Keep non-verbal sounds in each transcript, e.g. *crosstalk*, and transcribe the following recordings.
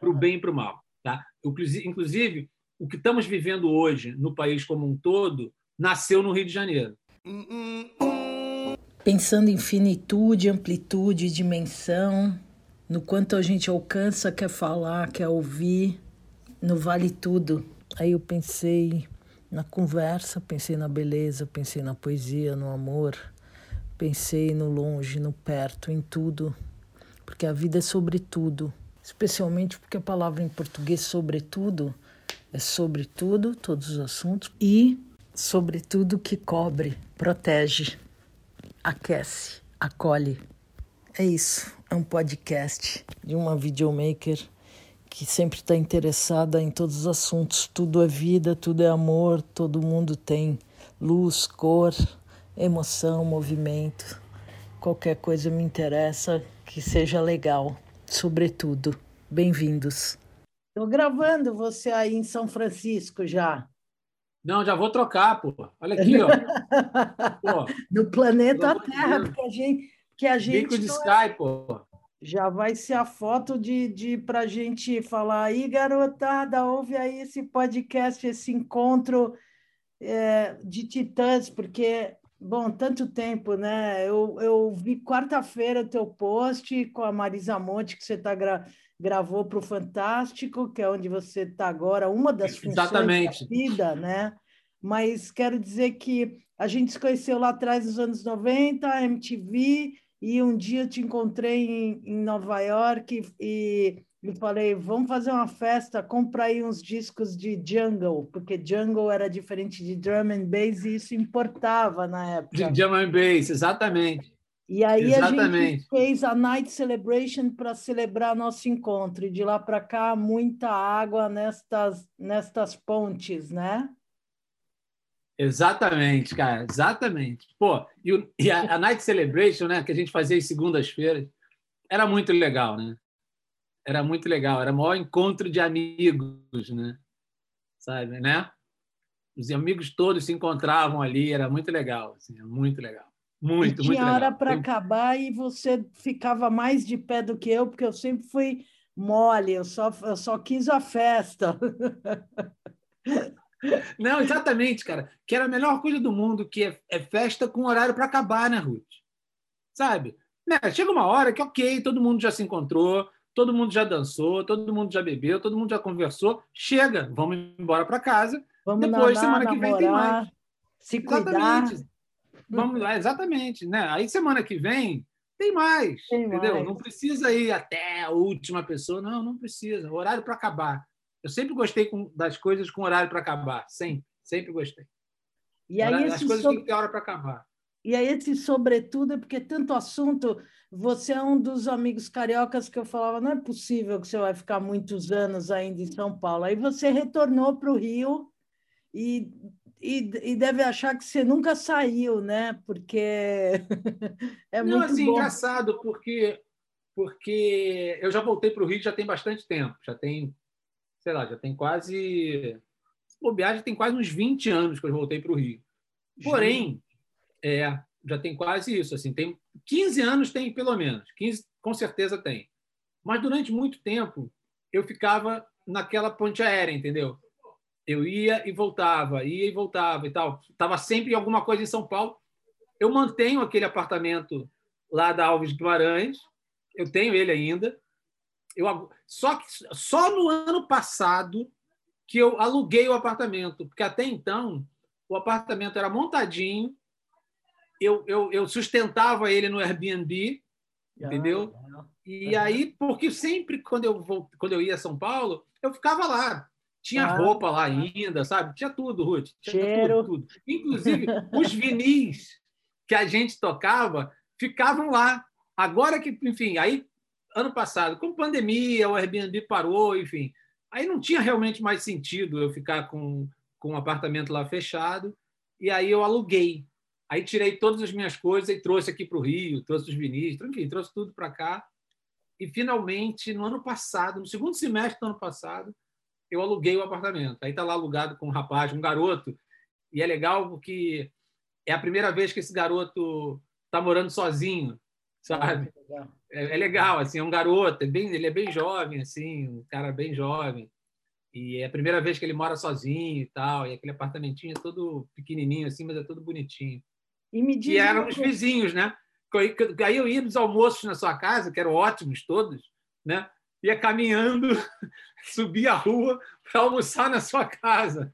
para o bem e para o mal. Tá? Inclusive, o que estamos vivendo hoje no país como um todo nasceu no Rio de Janeiro. Pensando em finitude, amplitude, dimensão, no quanto a gente alcança, quer falar, quer ouvir, no vale tudo. Aí eu pensei na conversa, pensei na beleza, pensei na poesia, no amor, pensei no longe, no perto, em tudo, porque a vida é sobre tudo, especialmente porque a palavra em português sobretudo é sobre tudo, todos os assuntos e sobre tudo que cobre, protege, aquece, acolhe. É isso, é um podcast de uma videomaker que sempre está interessada em todos os assuntos. Tudo é vida, tudo é amor, todo mundo tem luz, cor, emoção, movimento. Qualquer coisa me interessa que seja legal, sobretudo. Bem-vindos. Estou gravando você aí em São Francisco já. Não, já vou trocar, pô. Olha aqui, ó. *laughs* pô. No planeta Terra, porque a gente. Que a gente Bico de Sky, pô já vai ser a foto de, de para a gente falar aí, garotada, ouve aí esse podcast, esse encontro é, de titãs, porque, bom, tanto tempo, né? Eu, eu vi quarta-feira o teu post com a Marisa Monte, que você tá gra gravou para o Fantástico, que é onde você está agora, uma das funções Exatamente. da vida, né? Mas quero dizer que a gente se conheceu lá atrás dos anos 90, MTV, e um dia eu te encontrei em, em Nova York e, e falei, vamos fazer uma festa, compra aí uns discos de jungle, porque jungle era diferente de drum and bass e isso importava na época. De drum and bass, exatamente. E aí exatamente. a gente fez a Night Celebration para celebrar nosso encontro. E de lá para cá, muita água nestas, nestas pontes, né? Exatamente, cara, exatamente. Pô, e, o, e a, a, Night Celebration, né, que a gente fazia às segundas-feiras, era muito legal, né? Era muito legal, era o maior encontro de amigos, né? Sabe, né? Os amigos todos se encontravam ali, era muito legal, assim, muito legal. Muito, e tinha muito hora para acabar e você ficava mais de pé do que eu, porque eu sempre fui mole, eu só, eu só quis a festa. *laughs* Não, exatamente, cara. Que era a melhor coisa do mundo, que é, é festa com horário para acabar, né, Ruth? Sabe? Né? Chega uma hora que, ok, todo mundo já se encontrou, todo mundo já dançou, todo mundo já bebeu, todo mundo já conversou. Chega, vamos embora para casa. Vamos Depois, nadar, semana que vem, tem mais. Se cuidar. Exatamente. Vamos *laughs* lá, exatamente. Né? Aí, semana que vem, tem mais. Tem entendeu? Mais. Não precisa ir até a última pessoa. Não, não precisa. Horário para acabar. Eu sempre gostei das coisas com horário para acabar. Sempre. Sempre gostei. E aí As coisas têm que ter hora para acabar. E aí, esse sobretudo, é porque tanto assunto. Você é um dos amigos cariocas que eu falava: não é possível que você vai ficar muitos anos ainda em São Paulo. Aí você retornou para o Rio e, e, e, deve achar que você nunca saiu, né? Porque *laughs* é não, muito assim, bom. engraçado, porque, porque eu já voltei para o Rio já tem bastante tempo, já tem sei lá, já tem quase. Bobear já tem quase uns 20 anos que eu voltei para o Rio. Porém, é, já tem quase isso. Assim, tem 15 anos tem pelo menos, 15 com certeza tem. Mas durante muito tempo eu ficava naquela ponte aérea, entendeu? Eu ia e voltava, ia e voltava e tal. Estava sempre em alguma coisa em São Paulo. Eu mantenho aquele apartamento lá da Alves Guimarães, eu tenho ele ainda eu só que só no ano passado que eu aluguei o apartamento, porque até então o apartamento era montadinho, eu, eu, eu sustentava ele no Airbnb, entendeu? E aí, porque sempre quando eu, vou, quando eu ia a São Paulo, eu ficava lá. Tinha ah, roupa lá ainda, sabe? Tinha tudo, Ruth. Tinha Cheiro. tudo, tudo. Inclusive, os vinis que a gente tocava ficavam lá. Agora que, enfim, aí ano passado, com pandemia, o Airbnb parou, enfim. Aí não tinha realmente mais sentido eu ficar com, com um apartamento lá fechado. E aí eu aluguei. Aí tirei todas as minhas coisas e trouxe aqui para o Rio, trouxe os vinis, enfim, trouxe tudo para cá. E finalmente, no ano passado, no segundo semestre do ano passado, eu aluguei o apartamento. Aí está lá alugado com um rapaz, um garoto. E é legal porque é a primeira vez que esse garoto está morando sozinho sabe? É, é, legal, assim, é um garoto, é bem, ele é bem jovem, assim, um cara bem jovem. E é a primeira vez que ele mora sozinho e tal, e aquele apartamentinho é todo pequenininho, assim, mas é todo bonitinho. E, me diz e eram os vizinhos, né? Aí eu ia nos almoços na sua casa, que eram ótimos todos, né? Ia caminhando, *laughs* subia a rua para almoçar na sua casa,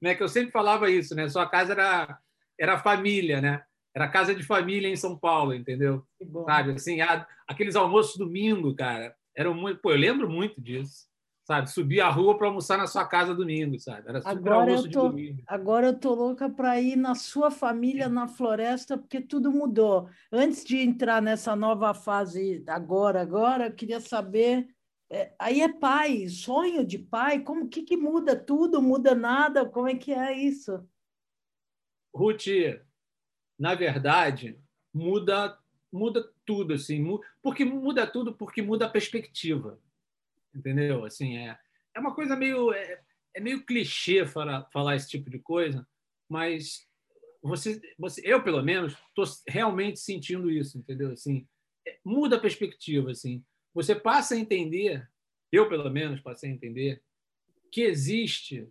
né? Que eu sempre falava isso, né? Sua casa era era família, né? Era casa de família em São Paulo, entendeu? Sabe, assim, aqueles almoços domingo, cara, eram muito. Pô, eu lembro muito disso sabe? Subir a rua para almoçar na sua casa domingo, sabe? Era super agora almoço eu tô, de domingo. Agora eu tô louca para ir na sua família na floresta, porque tudo mudou. Antes de entrar nessa nova fase agora, agora, eu queria saber. É, aí é pai, sonho de pai, como que, que muda tudo, muda nada? Como é que é isso? Ruth, na verdade, muda muda tudo assim, porque muda tudo porque muda a perspectiva entendeu? Assim, é, é uma coisa meio é, é meio clichê falar, falar esse tipo de coisa, mas você, você eu pelo menos estou realmente sentindo isso, entendeu? Assim, é, muda a perspectiva, assim. Você passa a entender, eu pelo menos passei a entender que existe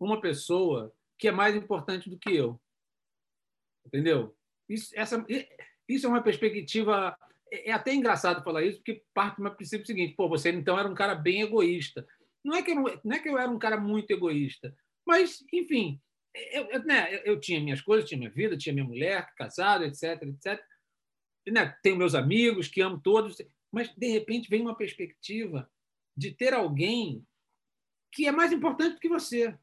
uma pessoa que é mais importante do que eu, entendeu? Isso, essa, isso é uma perspectiva é, é até engraçado falar isso, porque parte do princípio seguinte: pô, você então era um cara bem egoísta. Não é que eu, não, não é que eu era um cara muito egoísta, mas, enfim, eu, eu, né, eu tinha minhas coisas, tinha minha vida, tinha minha mulher, casado, etc, etc. Né, tenho meus amigos que amo todos, mas de repente vem uma perspectiva de ter alguém que é mais importante do que você,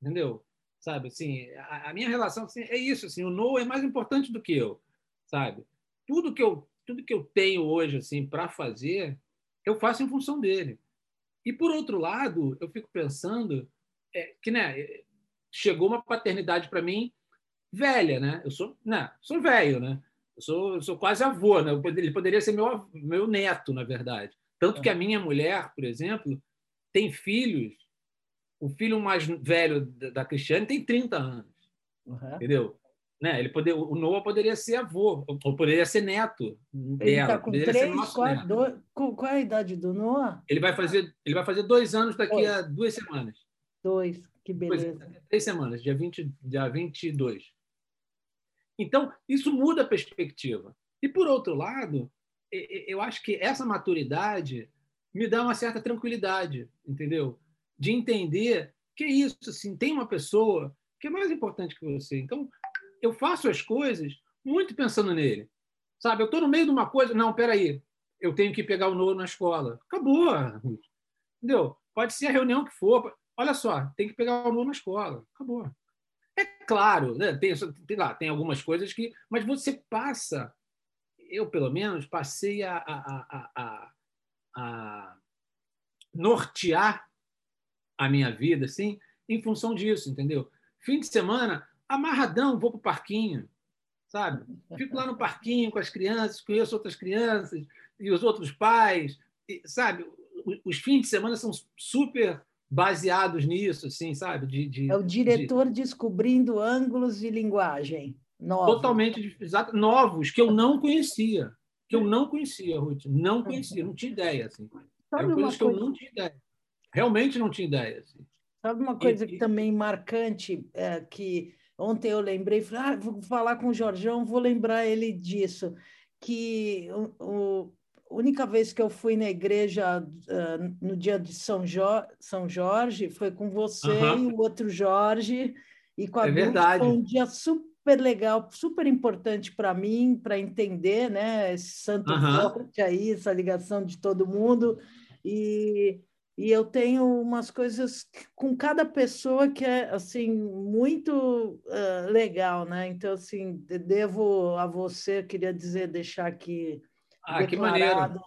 entendeu? Sabe, assim, a, a minha relação assim, é isso, assim, o Noah é mais importante do que eu, sabe? Tudo que eu tudo que eu tenho hoje assim para fazer, eu faço em função dele. E por outro lado, eu fico pensando é, que né, chegou uma paternidade para mim velha, né? Eu sou, né, sou velho, né? Eu sou, eu sou quase avô, né? Ele poderia ser meu meu neto, na verdade. Tanto que a minha mulher, por exemplo, tem filhos. O filho mais velho da Cristiane tem 30 anos. Uhum. Entendeu? Né? Ele poder, o Noah poderia ser avô, ou poderia ser neto ele dela. Tá com três, qual, do, qual é a idade do Noah? Ele vai fazer, ele vai fazer dois anos daqui dois. a duas semanas. Dois, que beleza. Dois, três semanas, dia, 20, dia 22. Então, isso muda a perspectiva. E, por outro lado, eu acho que essa maturidade me dá uma certa tranquilidade, entendeu? De entender que é isso, assim, tem uma pessoa que é mais importante que você. Então, eu faço as coisas muito pensando nele. Sabe, eu estou no meio de uma coisa, não, peraí, eu tenho que pegar o Nono na escola. Acabou, entendeu? Pode ser a reunião que for. Olha só, tem que pegar o Nono na escola. Acabou. É claro, né? tem, tem, lá, tem algumas coisas que. Mas você passa, eu pelo menos, passei a, a, a, a nortear a minha vida assim, em função disso, entendeu? Fim de semana, amarradão, vou para o parquinho, sabe? Fico lá no parquinho com as crianças, conheço outras crianças e os outros pais, e, sabe? Os fins de semana são super baseados nisso, assim, sabe? De, de é o diretor de... descobrindo ângulos de linguagem novos. Totalmente exato, novos, que eu não conhecia. Que eu não conhecia, Ruth. Não conhecia, não tinha ideia. Assim. Eram coisas que eu não tinha ideia. Realmente não tinha ideia. Assim. Sabe uma coisa e, que também marcante, é, que Ontem eu lembrei, falei, ah, vou falar com o Jorjão, vou lembrar ele disso, que o, a única vez que eu fui na igreja uh, no dia de São, jo São Jorge foi com você uhum. e o outro Jorge, e com a é verdade. foi um dia super legal, super importante para mim, para entender né, esse santo uhum. forte aí, essa ligação de todo mundo, e e eu tenho umas coisas com cada pessoa que é assim muito uh, legal, né? Então assim devo a você queria dizer deixar aqui ah, que maneiro.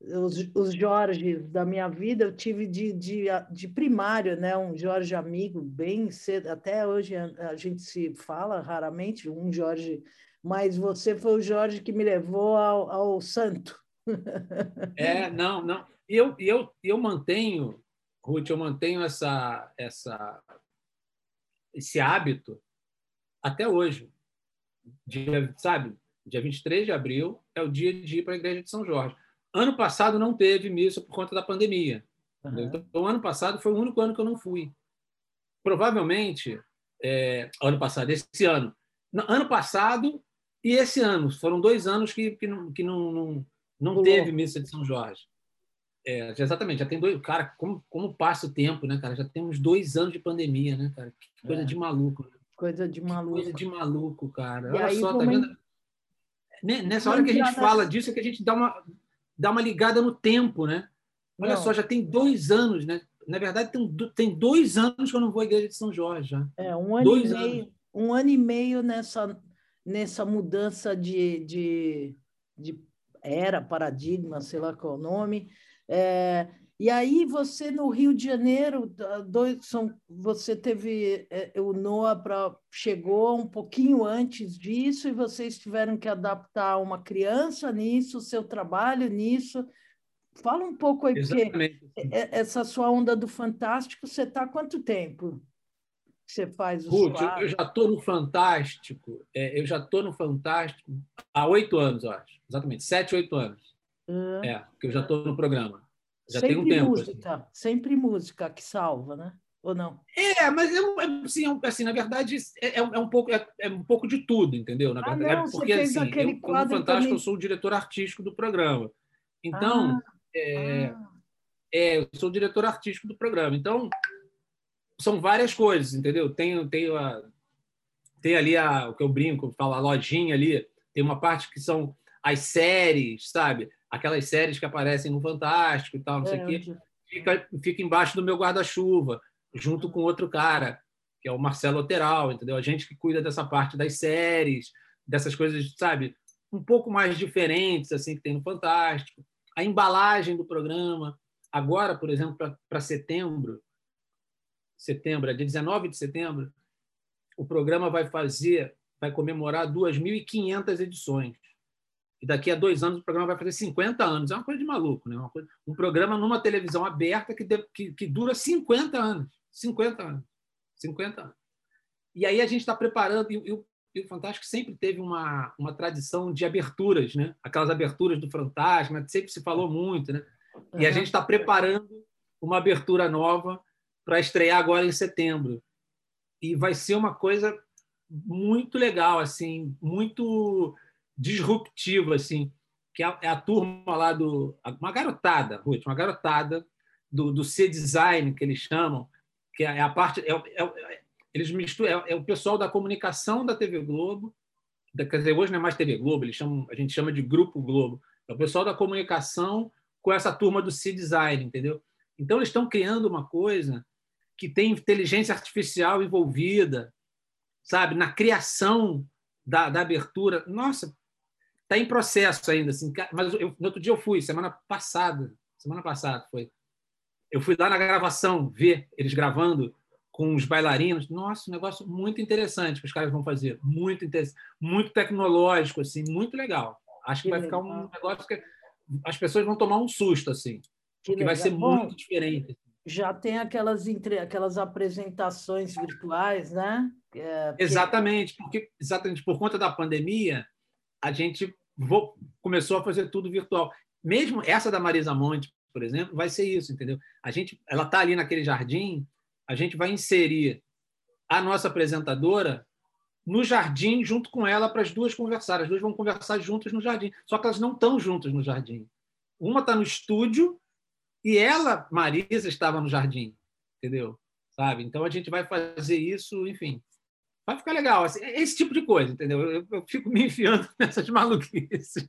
Os, os Jorge da minha vida eu tive de, de, de primário, né? Um Jorge amigo bem cedo, até hoje a, a gente se fala raramente um Jorge, mas você foi o Jorge que me levou ao, ao santo. É, não, não eu, eu, eu mantenho, Ruth, eu mantenho essa, essa, esse hábito até hoje, de, sabe, dia 23 de abril, é o dia de ir para a igreja de São Jorge. Ano passado não teve missa por conta da pandemia. Uhum. Então, o ano passado foi o único ano que eu não fui. Provavelmente, é, ano passado, esse ano. Ano passado e esse ano. Foram dois anos que, que não, que não, não, não teve missa de São Jorge. É, exatamente, já tem dois. Cara, como, como passa o tempo, né, cara? Já temos dois anos de pandemia, né, cara? Que coisa é. de maluco. Né? Coisa de maluco. coisa de maluco, cara. E Olha só, tá vendo? Nessa hora que a gente fala disso, é que a gente dá uma, dá uma ligada no tempo, né? Olha não. só, já tem dois anos, né? Na verdade, tem, tem dois anos que eu não vou à igreja de São Jorge. Já. É, um ano dois e meio, anos. um ano e meio nessa, nessa mudança de, de, de era, paradigma, sei lá qual é o nome. É, e aí você no Rio de Janeiro, dois, são, você teve é, o Noah para chegou um pouquinho antes disso e vocês tiveram que adaptar uma criança nisso, o seu trabalho nisso. Fala um pouco aí, Exatamente. porque essa sua onda do fantástico, você está há quanto tempo? Você faz o eu já estou no Fantástico, é, eu já estou no Fantástico há oito anos, eu acho. Exatamente, sete, oito anos. Uhum. É, que eu já estou no programa. Já sempre tem um tempo. Música, assim. Sempre música que salva, né? Ou não? É, mas é, assim, é assim, na verdade, é, é, um pouco, é, é, um pouco de tudo, entendeu? Na verdade, ah, não, porque assim, eu, no Fantástico também... eu sou o diretor artístico do programa. Então, ah, é, ah. é, eu sou o diretor artístico do programa. Então, são várias coisas, entendeu? Tem, tem, a, tem ali a, o que eu brinco, falo, a lojinha ali, tem uma parte que são as séries, sabe? Aquelas séries que aparecem no Fantástico e tal, não é, sei o quê. Fica, fica embaixo do meu guarda-chuva, junto com outro cara, que é o Marcelo Lateral, entendeu? A gente que cuida dessa parte das séries, dessas coisas, sabe? Um pouco mais diferentes, assim, que tem no Fantástico. A embalagem do programa. Agora, por exemplo, para setembro, setembro, é dia 19 de setembro, o programa vai fazer, vai comemorar 2.500 edições e daqui a dois anos o programa vai fazer 50 anos. É uma coisa de maluco, né? Coisa... um programa numa televisão aberta que, de... que, que dura 50 anos. 50 anos. 50 anos. E aí a gente está preparando, e, e, e, o Fantástico sempre teve uma, uma tradição de aberturas, né? aquelas aberturas do Fantástico, né? sempre se falou muito. Né? E a gente está preparando uma abertura nova para estrear agora em setembro. E vai ser uma coisa muito legal, assim, muito disruptivo, assim, que é a, é a turma lá do. Uma garotada, Ruth, uma garotada do, do C-Design, que eles chamam, que é a parte. É, é, eles misturam, é, é, o pessoal da comunicação da TV Globo, da, quer dizer, hoje não é mais TV Globo, eles chamam, a gente chama de Grupo Globo. É o pessoal da comunicação com essa turma do C-Design, entendeu? Então, eles estão criando uma coisa que tem inteligência artificial envolvida, sabe, na criação da, da abertura. Nossa, Está em processo ainda, assim. Mas eu, no outro dia eu fui, semana passada. Semana passada foi. Eu fui lá na gravação ver eles gravando com os bailarinos. Nossa, um negócio muito interessante que os caras vão fazer. Muito interessante, muito tecnológico, assim, muito legal. Acho que, que vai legal. ficar um negócio que as pessoas vão tomar um susto, assim. Que vai ser muito diferente. Já tem aquelas, entre, aquelas apresentações virtuais, né? É, porque... Exatamente, porque exatamente por conta da pandemia, a gente começou a fazer tudo virtual. Mesmo essa da Marisa Monte, por exemplo, vai ser isso, entendeu? A gente, ela está ali naquele jardim, a gente vai inserir a nossa apresentadora no jardim junto com ela para as duas conversar. As duas vão conversar juntas no jardim, só que elas não estão juntas no jardim. Uma está no estúdio e ela, Marisa, estava no jardim, entendeu? Sabe? Então a gente vai fazer isso, enfim, vai ficar legal. Assim, é esse tipo de coisa, entendeu? Eu, eu, fico me enfiando *laughs* nessas maluquices.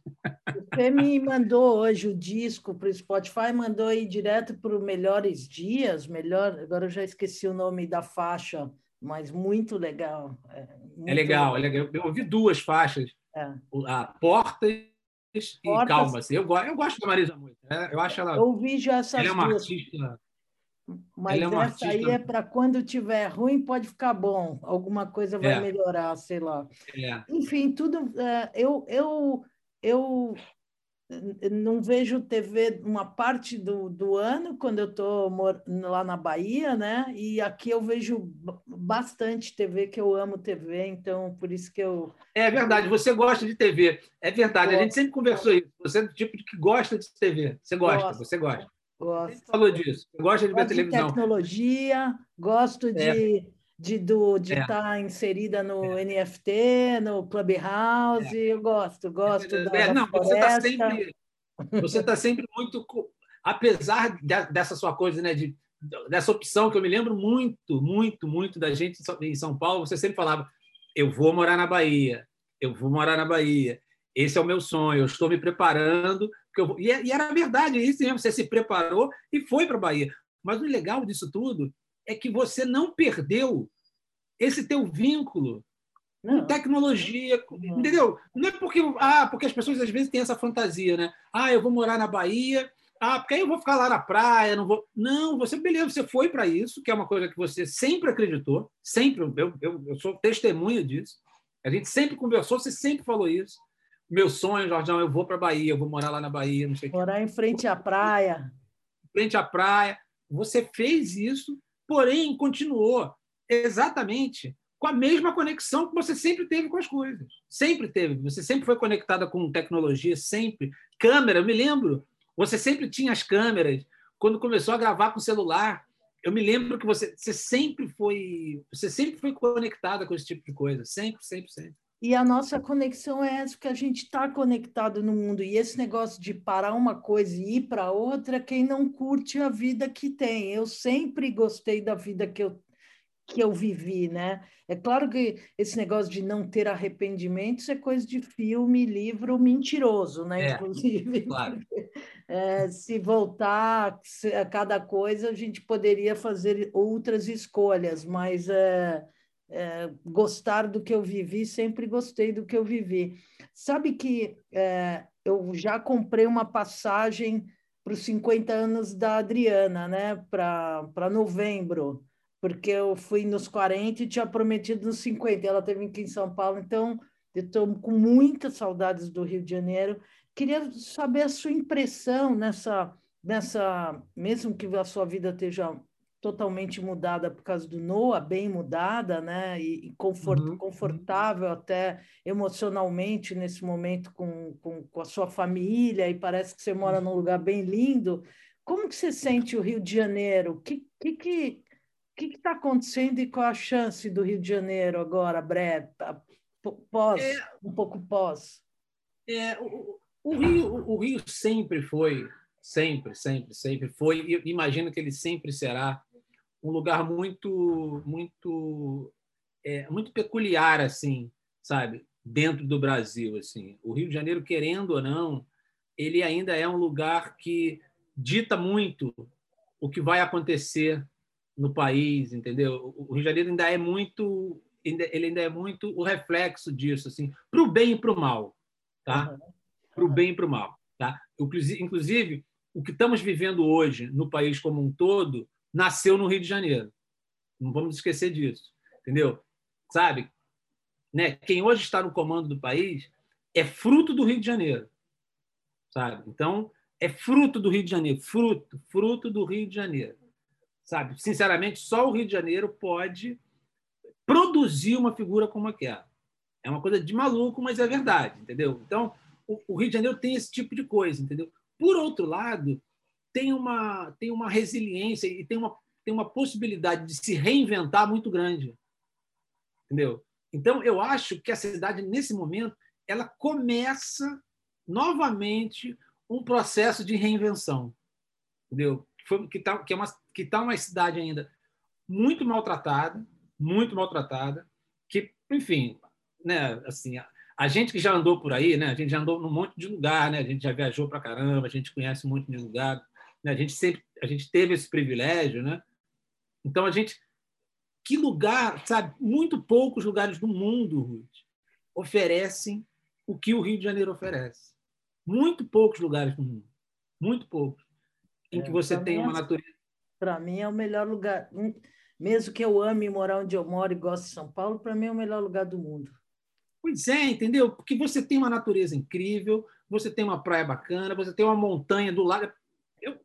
Você me mandou hoje o disco para o Spotify, mandou aí direto para o Melhores Dias, melhor. Agora eu já esqueci o nome da faixa, mas muito legal. É, muito é legal, legal, é legal. Eu ouvi duas faixas. É. A Portas e Calma. Assim. Eu, eu gosto da Marisa muito. Né? Eu acho ela. Eu ouvi já essas ela é uma duas. artista mas é essa artista... aí é para quando tiver ruim, pode ficar bom. Alguma coisa vai é. melhorar, sei lá. É. Enfim, tudo. É, eu, eu, eu não vejo TV uma parte do, do ano quando eu estou lá na Bahia, né? E aqui eu vejo bastante TV, que eu amo TV, então por isso que eu. É verdade, você gosta de TV. É verdade, Gosto. a gente sempre conversou isso. Você é do tipo que gosta de TV. Você gosta, Gosto. você gosta. Gosto. Você falou disso. Você gosta de ver gosto televisão. De tecnologia, gosto de. É de do de estar é. tá inserida no é. NFT, no Clubhouse, é. eu gosto, gosto é, da, não, você está sempre você está sempre muito apesar dessa sua coisa, né, de dessa opção que eu me lembro muito, muito, muito da gente em São Paulo, você sempre falava: "Eu vou morar na Bahia, eu vou morar na Bahia. Esse é o meu sonho, eu estou me preparando, que eu vou... e, era verdade, isso mesmo, você se preparou e foi para a Bahia. Mas o legal disso tudo é que você não perdeu esse teu vínculo não. com tecnologia, não. entendeu? Não é porque ah, porque as pessoas às vezes têm essa fantasia, né? Ah, eu vou morar na Bahia, ah, porque aí eu vou ficar lá na praia, não vou. Não, você beleza, você foi para isso, que é uma coisa que você sempre acreditou, sempre, eu, eu, eu sou testemunha disso. A gente sempre conversou, você sempre falou isso. Meu sonho, Jorgão, eu vou para a Bahia, eu vou morar lá na Bahia, não sei Morar em frente à praia. Em frente à praia. Você fez isso, porém continuou exatamente com a mesma conexão que você sempre teve com as coisas. Sempre teve. Você sempre foi conectada com tecnologia, sempre. Câmera, eu me lembro. Você sempre tinha as câmeras. Quando começou a gravar com celular, eu me lembro que você, você sempre foi, você sempre foi conectada com esse tipo de coisa, sempre, sempre, sempre. E a nossa conexão é essa, que a gente está conectado no mundo. E esse negócio de parar uma coisa e ir para outra, quem não curte a vida que tem. Eu sempre gostei da vida que eu que eu vivi, né? É claro que esse negócio de não ter arrependimentos é coisa de filme, livro mentiroso, né? É, Inclusive, *laughs* claro. é, se voltar a cada coisa, a gente poderia fazer outras escolhas, mas é, é, gostar do que eu vivi, sempre gostei do que eu vivi. Sabe que é, eu já comprei uma passagem para os 50 anos da Adriana, né? Para novembro porque eu fui nos 40 e tinha prometido nos 50. Ela teve aqui em São Paulo, então eu estou com muitas saudades do Rio de Janeiro. Queria saber a sua impressão nessa, nessa, mesmo que a sua vida esteja totalmente mudada por causa do Noah, bem mudada, né? E, confort, uhum. confortável até emocionalmente nesse momento com, com, com, a sua família e parece que você mora num lugar bem lindo. Como que você sente o Rio de Janeiro? O que, que, que, o que está acontecendo e qual a chance do Rio de Janeiro agora, breve, pós, é, um pouco pós? É, o, o, Rio, o Rio sempre foi, sempre, sempre, sempre foi, e imagino que ele sempre será um lugar muito, muito, é, muito peculiar, assim, sabe, dentro do Brasil, assim. O Rio de Janeiro, querendo ou não, ele ainda é um lugar que dita muito o que vai acontecer no país, entendeu? O Rio de Janeiro ainda é muito, ele ainda é muito o reflexo disso, assim, para o bem e para o mal, tá? Para o bem e para o mal, tá? Inclusive, o que estamos vivendo hoje no país como um todo nasceu no Rio de Janeiro. Não vamos esquecer disso, entendeu? Sabe? Né? Quem hoje está no comando do país é fruto do Rio de Janeiro, sabe? Então, é fruto do Rio de Janeiro, fruto, fruto do Rio de Janeiro sabe? Sinceramente, só o Rio de Janeiro pode produzir uma figura como aquela. É uma coisa de maluco, mas é verdade, entendeu? Então, o, Rio de Janeiro tem esse tipo de coisa, entendeu? Por outro lado, tem uma tem uma resiliência e tem uma tem uma possibilidade de se reinventar muito grande, entendeu? Então, eu acho que a cidade nesse momento ela começa novamente um processo de reinvenção, entendeu? Que, tá, que é uma que está uma cidade ainda muito maltratada, muito maltratada, que, enfim, né, assim, a, a, gente que já andou por aí, né, a gente já andou num monte de lugar, né, a gente já viajou para caramba, a gente conhece um monte de lugar, né, a gente sempre, a gente teve esse privilégio, né? Então a gente, que lugar, sabe? Muito poucos lugares do mundo, Ruth, oferecem o que o Rio de Janeiro oferece. Muito poucos lugares do mundo, muito poucos, em que é, você tem uma natureza para mim é o melhor lugar. Mesmo que eu ame morar onde eu moro e gosto de São Paulo, para mim é o melhor lugar do mundo. Pois é, entendeu? Porque você tem uma natureza incrível, você tem uma praia bacana, você tem uma montanha do lado. Eu,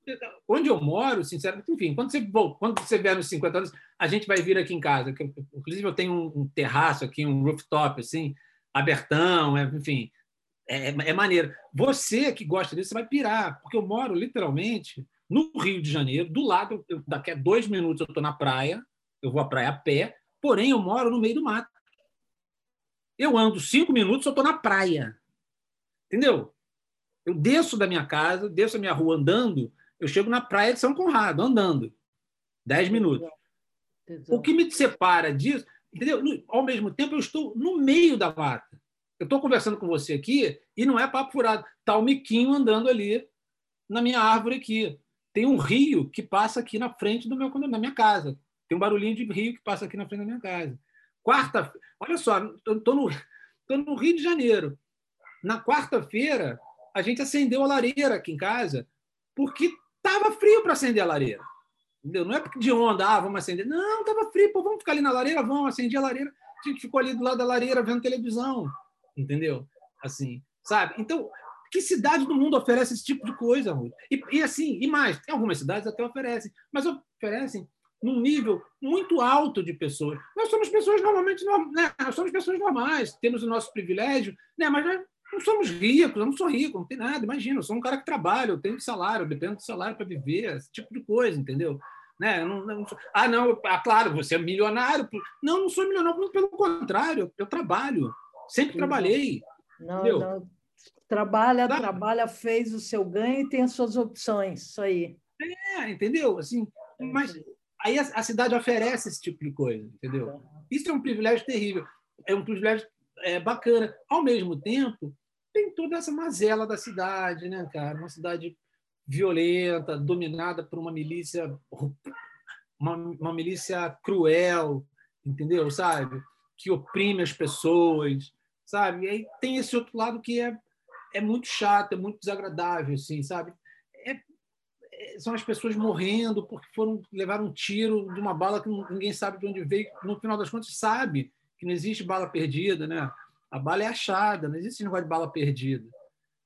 onde eu moro, sinceramente, enfim, quando você, quando você vier nos 50 anos, a gente vai vir aqui em casa. Inclusive, eu tenho um, terraço aqui, um rooftop, assim, abertão, é, enfim, é, é, maneiro. Você que gosta disso, você vai pirar, porque eu moro literalmente no Rio de Janeiro, do lado, eu, daqui a dois minutos eu estou na praia, eu vou à praia a pé, porém eu moro no meio do mato. Eu ando cinco minutos, eu estou na praia. Entendeu? Eu desço da minha casa, desço a minha rua andando, eu chego na praia de São Conrado, andando. Dez minutos. O que me separa disso, entendeu? Ao mesmo tempo, eu estou no meio da mata. Eu estou conversando com você aqui e não é papo furado. Está o Miquinho andando ali na minha árvore aqui. Tem um rio que passa aqui na frente do meu na minha casa. Tem um barulhinho de rio que passa aqui na frente da minha casa. Quarta, olha só, estou no, tô no Rio de Janeiro. Na quarta-feira, a gente acendeu a lareira aqui em casa porque estava frio para acender a lareira. Entendeu? Não é de onda, ah, vamos acender. Não, estava frio, pô, vamos ficar ali na lareira, vamos acender a lareira. A gente ficou ali do lado da lareira vendo televisão, entendeu? Assim, sabe? Então, que cidade do mundo oferece esse tipo de coisa, Ruth? E, e assim, e mais, tem algumas cidades até oferecem, mas oferecem num nível muito alto de pessoas. Nós somos pessoas normalmente, né? nós somos pessoas normais, temos o nosso privilégio, né? mas não somos ricos, eu não sou rico, não tem nada, imagina, eu sou um cara que trabalha, eu tenho salário, eu dependo do salário para viver, esse tipo de coisa, entendeu? Né? Não, não ah, não, ah, claro, você é milionário. Não, não sou milionário, pelo contrário, eu trabalho, sempre trabalhei. Não, entendeu? não. Trabalha, tá. trabalha, fez o seu ganho e tem as suas opções, isso aí. É, entendeu? Assim, mas Aí a, a, cidade oferece esse tipo de coisa, entendeu? Isso é um privilégio terrível, é um privilégio é, bacana. Ao mesmo tempo, tem toda essa mazela da cidade, né, cara? Uma cidade violenta, dominada por uma milícia, uma, uma milícia cruel, entendeu? Sabe? Que oprime as pessoas, sabe? E aí tem esse outro lado que é, é muito chato, é muito desagradável, assim, sabe? são as pessoas morrendo porque foram levar um tiro de uma bala que ninguém sabe de onde veio. No final das contas, sabe que não existe bala perdida, né? A bala é achada, não existe negócio de bala perdida.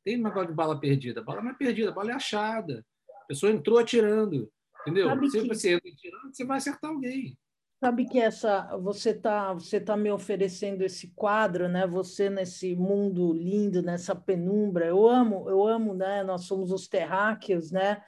Tem negócio de bala perdida. A bala não é perdida, a bala é achada. A pessoa entrou atirando, entendeu? Sabe Se que... você entra atirando, você vai acertar alguém. Sabe que essa você tá você tá me oferecendo esse quadro, né? Você nesse mundo lindo, nessa penumbra. Eu amo, eu amo, né? Nós somos os terráqueos, né?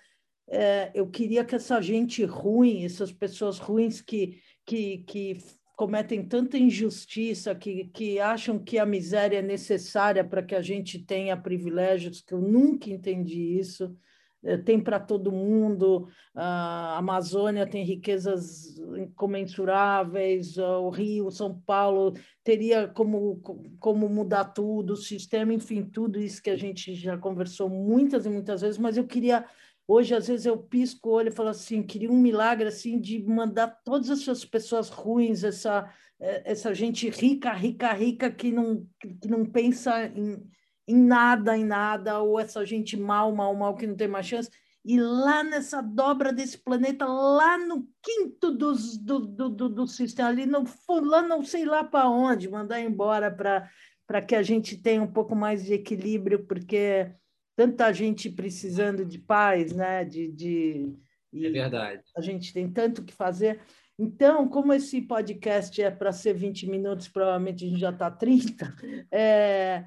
é, eu queria que essa gente ruim, essas pessoas ruins que, que, que cometem tanta injustiça, que, que acham que a miséria é necessária para que a gente tenha privilégios, que eu nunca entendi isso. É, tem para todo mundo, a Amazônia tem riquezas incomensuráveis, o Rio, São Paulo teria como, como mudar tudo, o sistema, enfim, tudo isso que a gente já conversou muitas e muitas vezes, mas eu queria Hoje, às vezes, eu pisco o olho e falo assim, queria um milagre assim de mandar todas essas pessoas ruins, essa, é, essa gente rica, rica, rica, que não, que não pensa em, em nada, em nada, ou essa gente mal, mal, mal, que não tem mais chance, e lá nessa dobra desse planeta, lá no quinto dos, do, do, do, do sistema, ali no lá não sei lá para onde, mandar embora para que a gente tenha um pouco mais de equilíbrio, porque tanta gente precisando de paz, né? De, de, é verdade. A gente tem tanto que fazer. Então, como esse podcast é para ser 20 minutos, provavelmente a gente já está 30, é,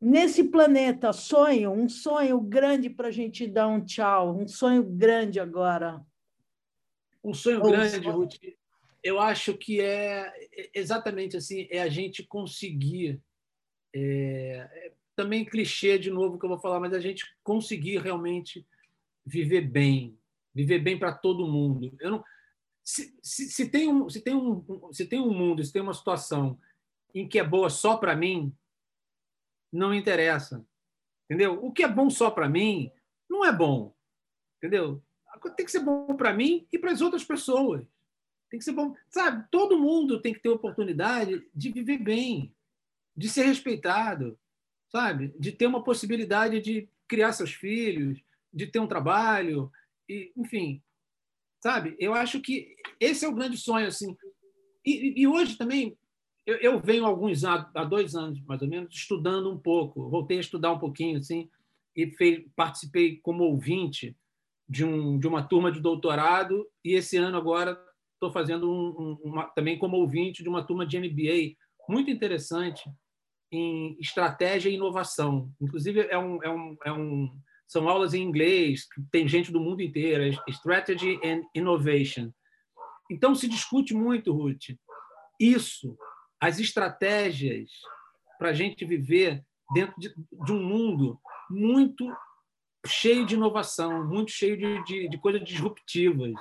nesse planeta, sonho, um sonho grande para a gente dar um tchau, um sonho grande agora. Um sonho Ou grande, sonho... Ruth, eu acho que é exatamente assim, é a gente conseguir é, também clichê de novo que eu vou falar, mas a gente conseguir realmente viver bem, viver bem para todo mundo. Eu não, se, se, se, tem um, se, tem um, se tem um mundo, se tem uma situação em que é boa só para mim, não interessa. Entendeu? O que é bom só para mim não é bom. Entendeu? Tem que ser bom para mim e para as outras pessoas. Tem que ser bom. Sabe, todo mundo tem que ter oportunidade de viver bem, de ser respeitado, sabe? De ter uma possibilidade de criar seus filhos, de ter um trabalho, e, enfim, sabe? Eu acho que esse é o grande sonho, assim. E, e hoje também, eu, eu venho alguns há dois anos mais ou menos estudando um pouco, voltei a estudar um pouquinho assim e fei, participei como ouvinte de, um, de uma turma de doutorado e esse ano agora estou fazendo um, uma, também como ouvinte de uma turma de MBA muito interessante em estratégia e inovação. Inclusive é um, é um, é um são aulas em inglês, tem gente do mundo inteiro, é Strategy and Innovation. Então se discute muito, Ruth, isso, as estratégias para a gente viver dentro de, de, um mundo muito cheio de inovação, muito cheio de, de, de coisas disruptivas,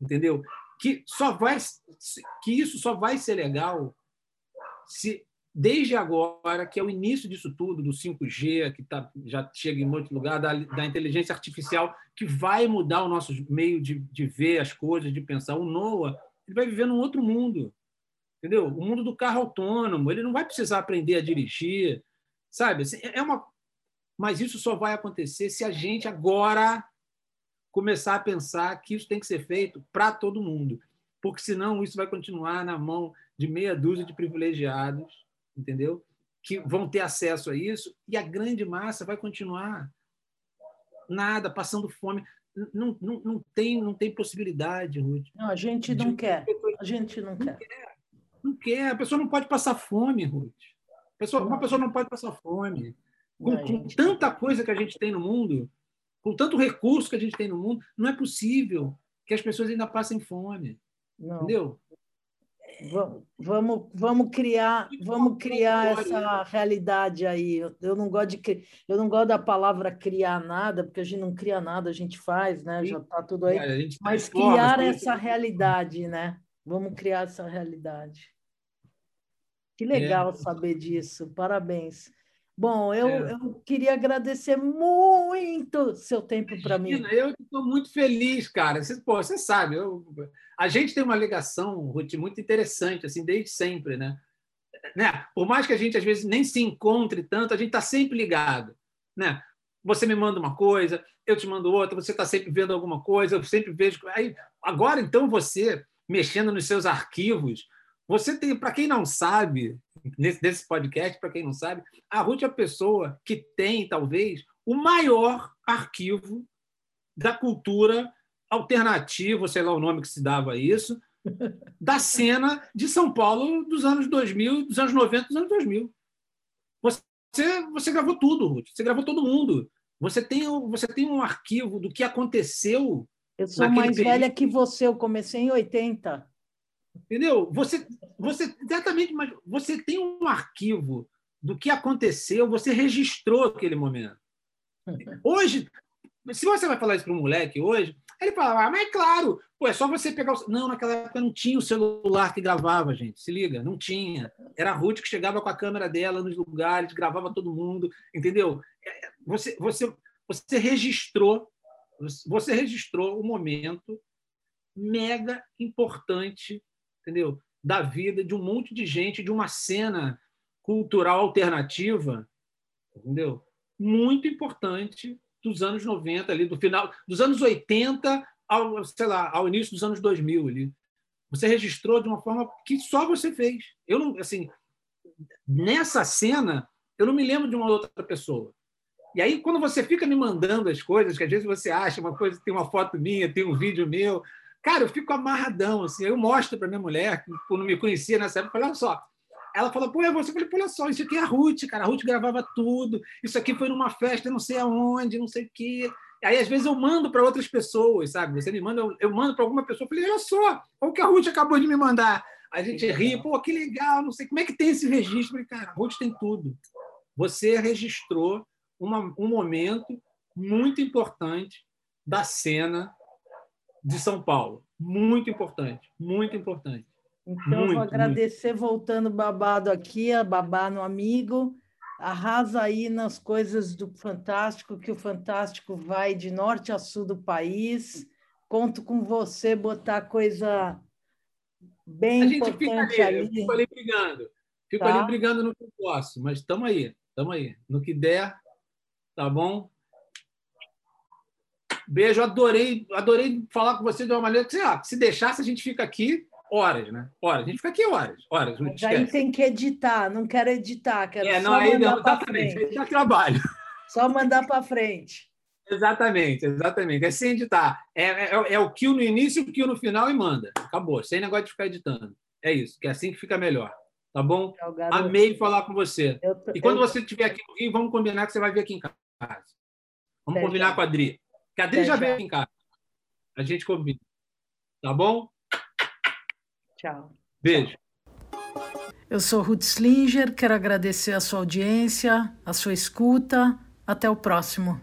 entendeu? Que só vai que isso só vai ser legal se desde agora, que é o início disso tudo, do 5G, que tá, já chega em muito lugar, da, da inteligência artificial, que vai mudar o nosso meio de, de ver as coisas, de pensar. O Noah ele vai viver num outro mundo, entendeu? O mundo do carro autônomo. Ele não vai precisar aprender a dirigir, sabe? Assim, é uma... Mas isso só vai acontecer se a gente agora começar a pensar que isso tem que ser feito para todo mundo, porque senão isso vai continuar na mão de meia dúzia de privilegiados, entendeu? Que vão ter acesso a isso e a grande massa vai continuar nada, passando fome. Não, não, não, tem, não tem possibilidade, Ruth. Não, a gente não quer. A gente não, não quer. quer. Não quer. A pessoa não pode passar fome, Ruth. Pessoa, uma pessoa não pode passar fome. Com, com tanta coisa que a gente tem no mundo, com tanto recurso que a gente tem no mundo, não é possível que as pessoas ainda passem fome. Não. Entendeu? Vamos, vamos criar, vamos criar essa realidade aí. Eu, não gosto de eu não gosto da palavra criar nada, porque a gente não cria nada, a gente faz, né? Já está tudo aí. É, Mas criar essa realidade, né? Vamos criar essa realidade. Que legal é. saber disso. Parabéns. Bom, eu, é. eu queria agradecer muito seu tempo para mim. Eu estou muito feliz, cara. Você, pô, você sabe, eu, a gente tem uma ligação, Ruth, muito interessante, assim, desde sempre, né? né? Por mais que a gente às vezes nem se encontre tanto, a gente está sempre ligado, né? Você me manda uma coisa, eu te mando outra, você está sempre vendo alguma coisa, eu sempre vejo. Aí, agora, então, você mexendo nos seus arquivos, você tem, para quem não sabe, nesse, nesse podcast, para quem não sabe, a Ruth é a pessoa que tem, talvez, o maior arquivo da cultura alternativa, sei lá o nome que se dava a isso, *laughs* da cena de São Paulo dos anos 2000, dos anos 90, dos anos 2000. Você, você gravou tudo, Ruth. Você gravou todo mundo. Você tem, você tem um arquivo do que aconteceu. Eu sou mais período. velha que você, eu comecei em 80. Entendeu? Você, você exatamente, mas você tem um arquivo do que aconteceu, você registrou aquele momento. *laughs* Hoje, se você vai falar isso para um moleque hoje, ele fala, ah, mas é claro, pô, é só você pegar o... Não, naquela época não tinha o celular que gravava, gente. Se liga, não tinha. Era a Ruth que chegava com a câmera dela nos lugares, gravava todo mundo, entendeu? É, você, você, você registrou, você registrou o um momento mega importante entendeu? Da vida de um monte de gente, de uma cena cultural alternativa, entendeu? Muito importante dos anos 90 ali, do final dos anos 80 ao, sei lá, ao início dos anos 2000 ali. Você registrou de uma forma que só você fez. Eu não, assim, nessa cena, eu não me lembro de uma outra pessoa. E aí, quando você fica me mandando as coisas, que às vezes você acha uma coisa, tem uma foto minha, tem um vídeo meu, Cara, eu fico amarradão, assim. Eu mostro para minha mulher, que não me conhecia nessa época, olha só. Ela falou, pô, é você? Eu falei, olha só, isso aqui é a Ruth, cara. A Ruth gravava tudo. Isso aqui foi numa festa, não sei aonde, não sei o quê. Aí, às vezes, eu mando para outras pessoas, sabe? Você me manda, eu, eu mando para alguma pessoa. Eu falei, olha só, olha o que a Ruth acabou de me mandar. A gente ri, pô, que legal, não sei como é que tem esse registro. Eu falei, cara, a Ruth tem tudo. Você registrou uma, um momento muito importante da cena de São Paulo. Muito importante, muito importante. Então, muito, vou agradecer muito. voltando babado aqui, a babá no amigo. Arrasa aí nas coisas do Fantástico, que o Fantástico vai de norte a sul do país. Conto com você botar coisa bem a gente importante fica ali. ali. Fico ali brigando. Fico tá? ali brigando no que eu posso, mas estamos aí, estamos aí. No que der, tá bom? Beijo, adorei, adorei falar com você de uma maneira que, ah, se deixasse, a gente fica aqui horas, né? Horas. A gente fica aqui horas, horas. Mas aí tem que editar, não quero editar, quero é, só não, aí mandar não, exatamente. frente. Dá trabalho. Só mandar para frente. Exatamente, exatamente. É sem editar. É, é, é o kill no início, o kill no final e manda. Acabou. Sem negócio de ficar editando. É isso, que é assim que fica melhor. Tá bom? É. Amei falar com você. Eu E quando eu- você estiver aqui no Rio, vamos combinar que você vai vir aqui em casa. Vamos combinar já. com a Adri. Que a Adri já veio aqui em casa. A gente combina. Tá bom? Tchau. Beijo. Eu sou Ruth Slinger, quero agradecer a sua audiência, a sua escuta. Até o próximo.